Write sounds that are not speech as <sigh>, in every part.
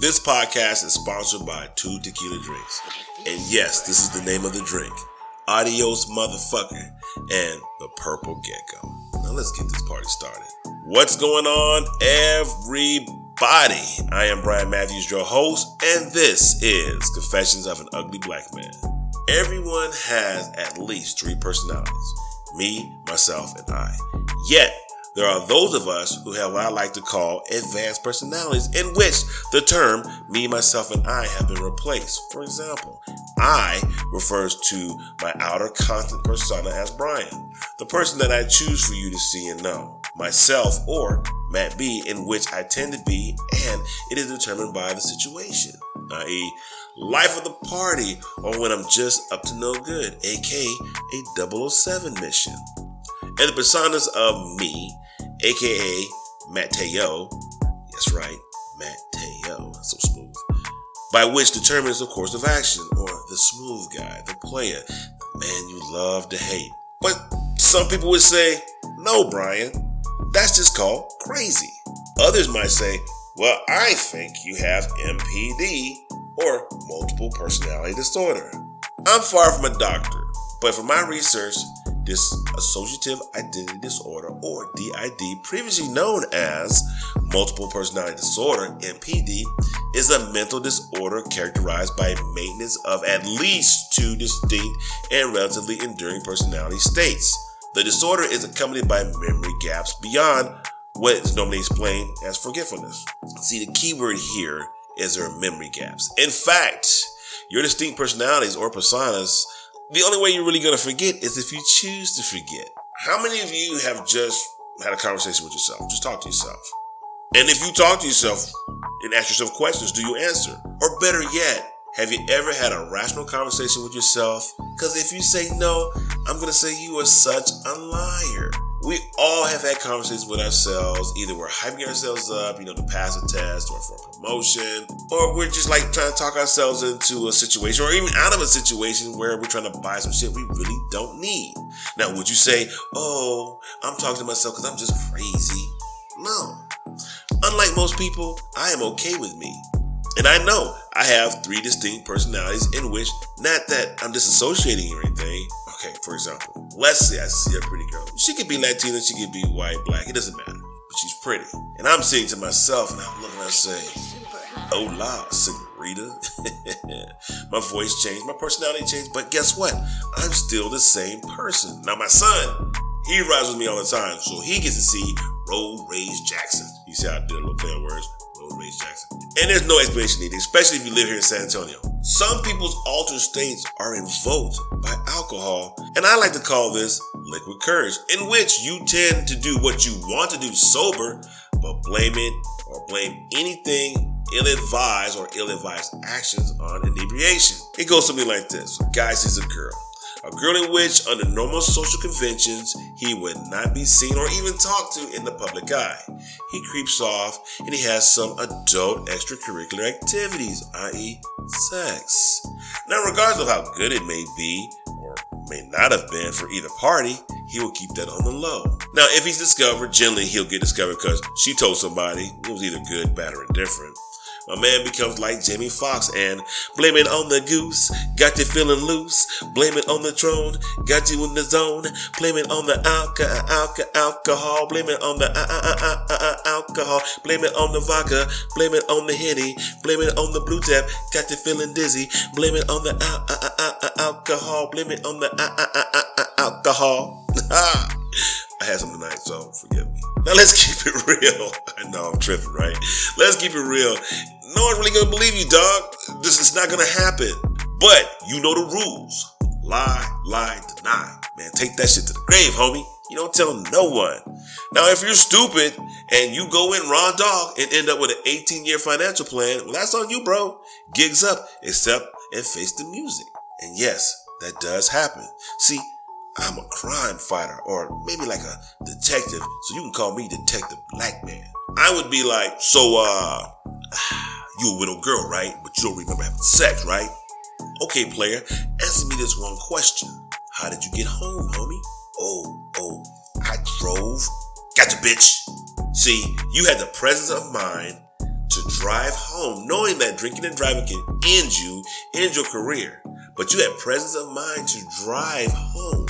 This podcast is sponsored by Two Tequila Drinks. And yes, this is the name of the drink Adios Motherfucker and the Purple Gecko. Now let's get this party started. What's going on, everybody? I am Bryan Matthews, your host, and this is Confessions of an Ugly Black Man. Everyone has at least three personalities me, myself, and I. Yet, there are those of us who have what I like to call advanced personalities, in which the term me, myself, and I have been replaced. For example, I refers to my outer constant persona as Bryan, the person that I choose for you to see and know. Myself or Matt B, in which I tend to be, and it is determined by the situation, i.e., life of the party, or when I'm just up to no good, aka a 007 mission. And the personas of me aka Mateo. That's right, Mateo. So smooth. By which determines the course of action, or the smooth guy, the player, the man you love to hate. But some people would say, no, Bryan, that's just called crazy. Others might say, well, I think you have MPD, or multiple personality disorder. I'm far from a doctor, but from my research, dissociative identity disorder, or DID, previously known as multiple personality disorder, MPD, is a mental disorder characterized by maintenance of at least two distinct and relatively enduring personality states. The disorder is accompanied by memory gaps beyond what is normally explained as forgetfulness. See, the key word here is there memory gaps. In fact, your distinct personalities or personas the only way you're really going to forget is if you choose to forget. How many of you have just had a conversation with yourself? Just talk to yourself. And if you talk to yourself and ask yourself questions, do you answer? Or better yet, have you ever had a rational conversation with yourself? Because if you say no, I'm going to say you are such a liar. We all have had conversations with ourselves. Either we're hyping ourselves up, you know, to pass a test or for a promotion, or we're just like trying to talk ourselves into a situation or even out of a situation where we're trying to buy some shit we really don't need. Now, would you say, oh, I'm talking to myself because I'm just crazy? No. Unlike most people, I am okay with me. And I know I have three distinct personalities in which, not that I'm disassociating or anything, Okay, for example, let's say I see a pretty girl. She could be Latina, she could be white, black, it doesn't matter. But she's pretty. And I'm saying to myself, and I'm looking, I say, Hola, senorita. <laughs> my voice changed, my personality changed, but guess what? I'm still the same person. Now, my son, he rides with me all the time, so he gets to see Road Rage Jackson. You see how I did a little play on words? Road Rage Jackson. And there's no explanation needed, especially if you live here in San Antonio. Some people's altered states are invoked by alcohol, and I like to call this liquid courage, in which you tend to do what you want to do sober, but blame it or blame anything ill-advised or ill-advised actions on inebriation. It goes something like this. Guy sees a girl. A girl in which, under normal social conventions, he would not be seen or even talked to in the public eye. He creeps off and he has some adult extracurricular activities, i.e., sex. Now, regardless of how good it may be, or may not have been for either party, he will keep that on the low. Now, if he's discovered, generally he'll get discovered because she told somebody it was either good, bad, or indifferent. A man becomes like Jamie Foxx and blame it on the goose, got you feeling loose. Blame it on the Patrón, got you in the zone. Blame it on the alcohol, alcohol, alcohol. Blame it on the uh, uh, uh, uh, uh, alcohol. Blame it on the vodka. Blame it on the henny. Blame it on the blue tap, got you feeling dizzy. Blame it on the uh, uh, uh, uh, alcohol. Blame it on the uh, uh, uh, uh, uh, alcohol. I had some tonight, so forgive me. Now let's keep it real. I know I'm tripping, right? Let's keep it real. No one's really gonna believe you, dog. This is not gonna happen. But you know the rules. Lie, lie, deny. Man, take that shit to the grave, homie. You don't tell no one. Now, if you're stupid and you go in raw dog and end up with an 18 year financial plan, well, that's on you, bro. Gigs up, accept and face the music. And yes, that does happen. See, I'm a crime fighter or maybe like a detective, so you can call me Detective Black Man. I would be like, so, uh, you a little girl, right? But you don't remember having sex, right? Okay, player, answer me this one question. How did you get home, homie? Oh, oh, I drove. Gotcha, bitch. See, you had the presence of mind to drive home, knowing that drinking and driving can end you, end your career. But you had presence of mind to drive home.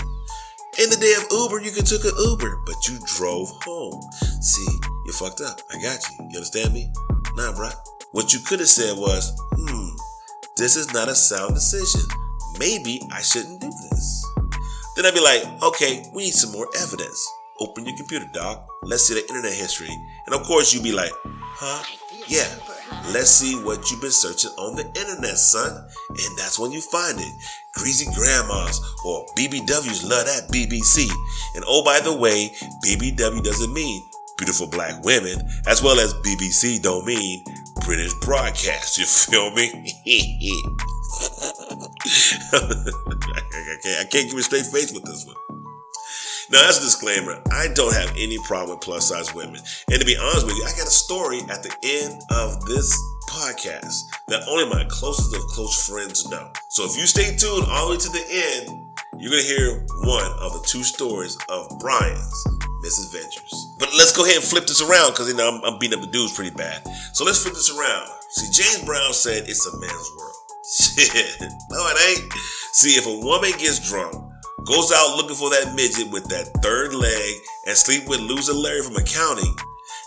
In the day of Uber, you could took an Uber, but you drove home. See, you fucked up. I got you. You understand me? Nah, bruh. What you could have said was, hmm, this is not a sound decision. Maybe I shouldn't do this. Then I'd be like, okay, we need some more evidence. Open your computer, doc. Let's see the internet history. And of course, you'd be like, huh? Yeah, let's see what you've been searching on the internet, son. And that's when you find it. Greasy grandmas or BBWs love that BBC. And oh, by the way, BBW doesn't mean beautiful black women, as well as BBC don't mean British broadcast. You feel me? <laughs> I, can't, I can't give a straight face with this one. Now, as a disclaimer, I don't have any problem with plus size women. And to be honest with you, I got a story at the end of this podcast that only my closest of close friends know. So if you stay tuned all the way to the end, you're going to hear one of the two stories of Bryan's misadventures. Let's go ahead and flip this around because you know I'm, I'm beating up the dudes pretty bad. So let's flip this around. See, James Brown said it's a man's world. <laughs> Shit. No, it ain't. See, if a woman gets drunk, goes out looking for that midget with that third leg, and sleep with loser Larry from accounting,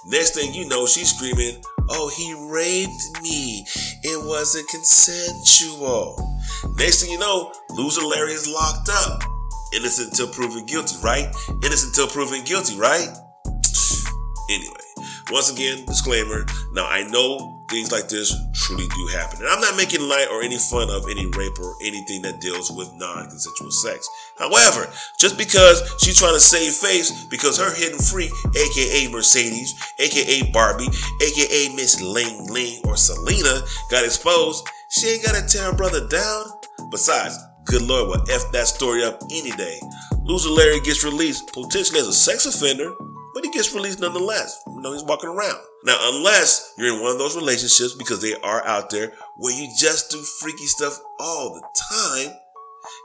next thing you know, she's screaming, Oh, he raped me. It wasn't consensual. Next thing you know, loser Larry is locked up. Innocent until proven guilty, right? Innocent until proven guilty, right? Anyway, once again, disclaimer. Now, I know things like this truly do happen. And I'm not making light or any fun of any rape or anything that deals with non consensual sex. However, just because she's trying to save face because her hidden freak, aka Mercedes, aka Barbie, aka Miss Ling Ling or Selena, got exposed, she ain't gotta tear her brother down. Besides, good lord will F that story up any day. Loser Larry gets released, potentially as a sex offender, but he gets released nonetheless. You know, he's walking around. Now, unless you're in one of those relationships because they are out there where you just do freaky stuff all the time,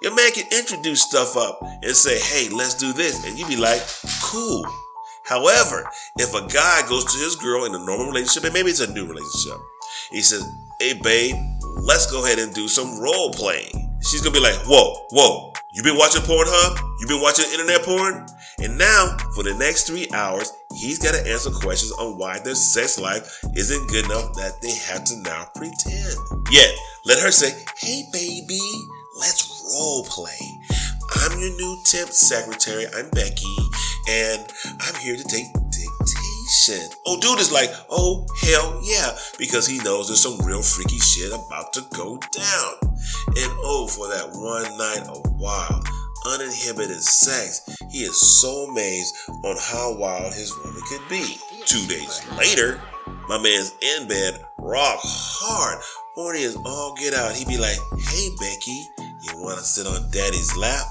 your man can introduce stuff up and say, hey, let's do this. And you'd be like, cool. However, if a guy goes to his girl in a normal relationship, and maybe it's a new relationship, he says, hey, babe, let's go ahead and do some role playing. She's gonna be like, whoa, whoa, you been watching Pornhub? You been watching internet porn? And now, for the next three hours, he's got to answer questions on why their sex life isn't good enough that they have to now pretend. Yet, let her say, hey baby, let's role play. I'm your new temp secretary, I'm Becky, and I'm here to take dictation. Oh, dude is like, oh, hell yeah, because he knows there's some real freaky shit about to go down. And oh, for that one night of wild, uninhibited sex, he is so amazed on how wild his woman could be. Two days later, my man's in bed, rock hard, horny as all get out. He'd be like, hey Becky, you wanna sit on daddy's lap?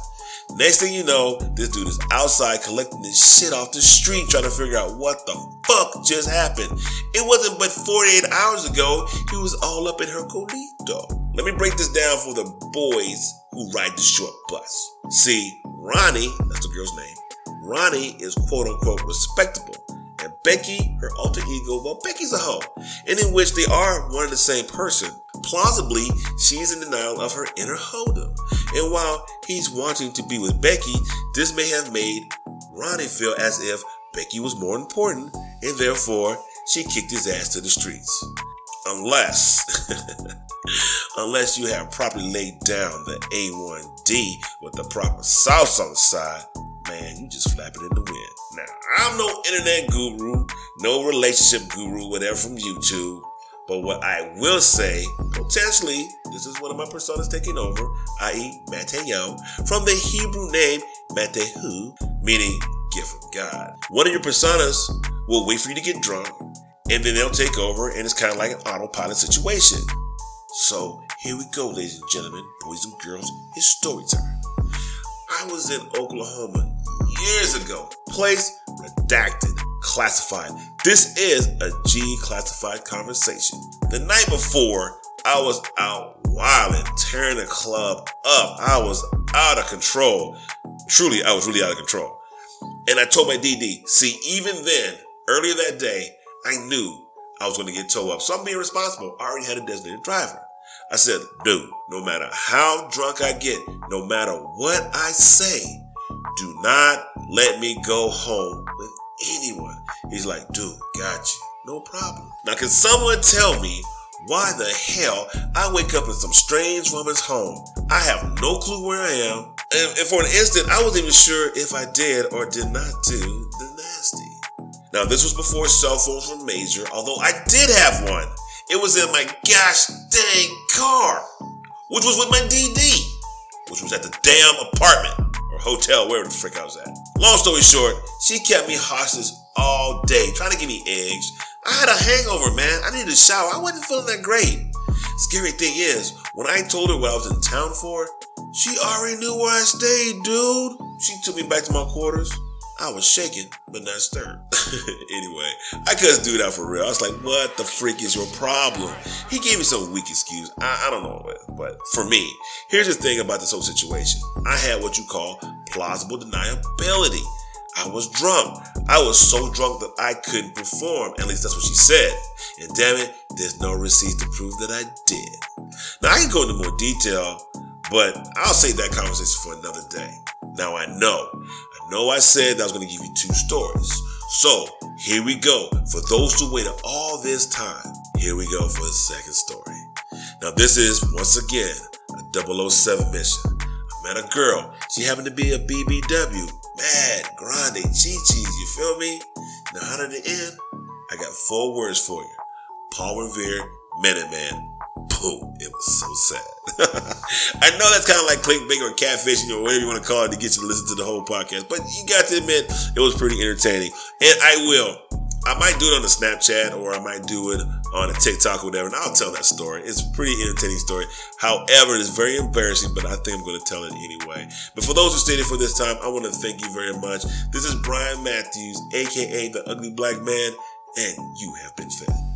Next thing you know, this dude is outside collecting this shit off the street trying to figure out what the fuck just happened. It wasn't but 48 hours ago, he was all up in her colito. Let me break this down for the boys who ride the short bus. See, Ronnie, that's the girl's name, Ronnie is quote unquote respectable. And Becky, her alter ego, well, Becky's a hoe. And in which they are one and the same person. Plausibly, she's in denial of her inner hoedom. And while he's wanting to be with Becky, this may have made Ronnie feel as if Becky was more important, and therefore she kicked his ass to the streets. Unless <laughs> unless you have properly laid down the A1D with the proper sauce on the side, man, you just flap it in the wind. Now, I'm no internet guru, no relationship guru, whatever from YouTube. But what I will say, potentially, this is one of my personas taking over, i.e., Mateo, from the Hebrew name Matehu, meaning gift from God. One of your personas will wait for you to get drunk, and then they'll take over, and it's kind of like an autopilot situation. So here we go, ladies and gentlemen, boys and girls, it's story time. I was in Oklahoma years ago. Place redacted, classified. This is a G classified conversation. The night before, I was out wilding, tearing the club up. I was out of control. Truly, I was really out of control. And I told my DD, see, even then, earlier that day, I knew I was going to get towed up. So I'm being responsible. I already had a designated driver. I said, dude, no matter how drunk I get, no matter what I say, do not let me go home with anyone. He's like, dude, got you. No problem. Now, can someone tell me why the hell I wake up in some strange woman's home? I have no clue where I am. And, and for an instant, I wasn't even sure if I did or did not do the nasty. Now, this was before cell phones were major, although I did have one. It was in my gosh dang car, which was with my DD, which was at the damn apartment or hotel, wherever the frick I was at. Long story short, she kept me hostage all day, trying to give me eggs. I had a hangover, man. I needed a shower. I wasn't feeling that great. Scary thing is, when I told her what I was in town for, she already knew where I stayed, dude. She took me back to my quarters. I was shaking, but not stirred. <laughs> anyway, I couldn't do that for real. I was like, what the freak is your problem? He gave me some weak excuse. I, I don't know, but for me, here's the thing about this whole situation. I had what you call plausible deniability. I was drunk. I was so drunk that I couldn't perform. At least that's what she said. And damn it, there's no receipt to prove that I did. Now I can go into more detail, but I'll save that conversation for another day. Now I know know I said that I was going to give you two stories. So here we go. For those who waited all this time, here we go for the second story. Now this is once again a 007 mission. I met a girl. She happened to be a BBW. Mad, grande, chi you feel me? Now how did it end? I got four words for you. Paul Revere, Minuteman, boom, it was so sad. <laughs> I know that's kind of like clickbait or catfishing or whatever you want to call it to get you to listen to the whole podcast, but you got to admit it was pretty entertaining. And I will. I might do it on the Snapchat or I might do it on a TikTok or whatever, and I'll tell that story. It's a pretty entertaining story. However, it's very embarrassing, but I think I'm going to tell it anyway. But for those who stayed here for this time, I want to thank you very much. This is Bryan Matthews, aka the Ugly Black Man, and you have been fed.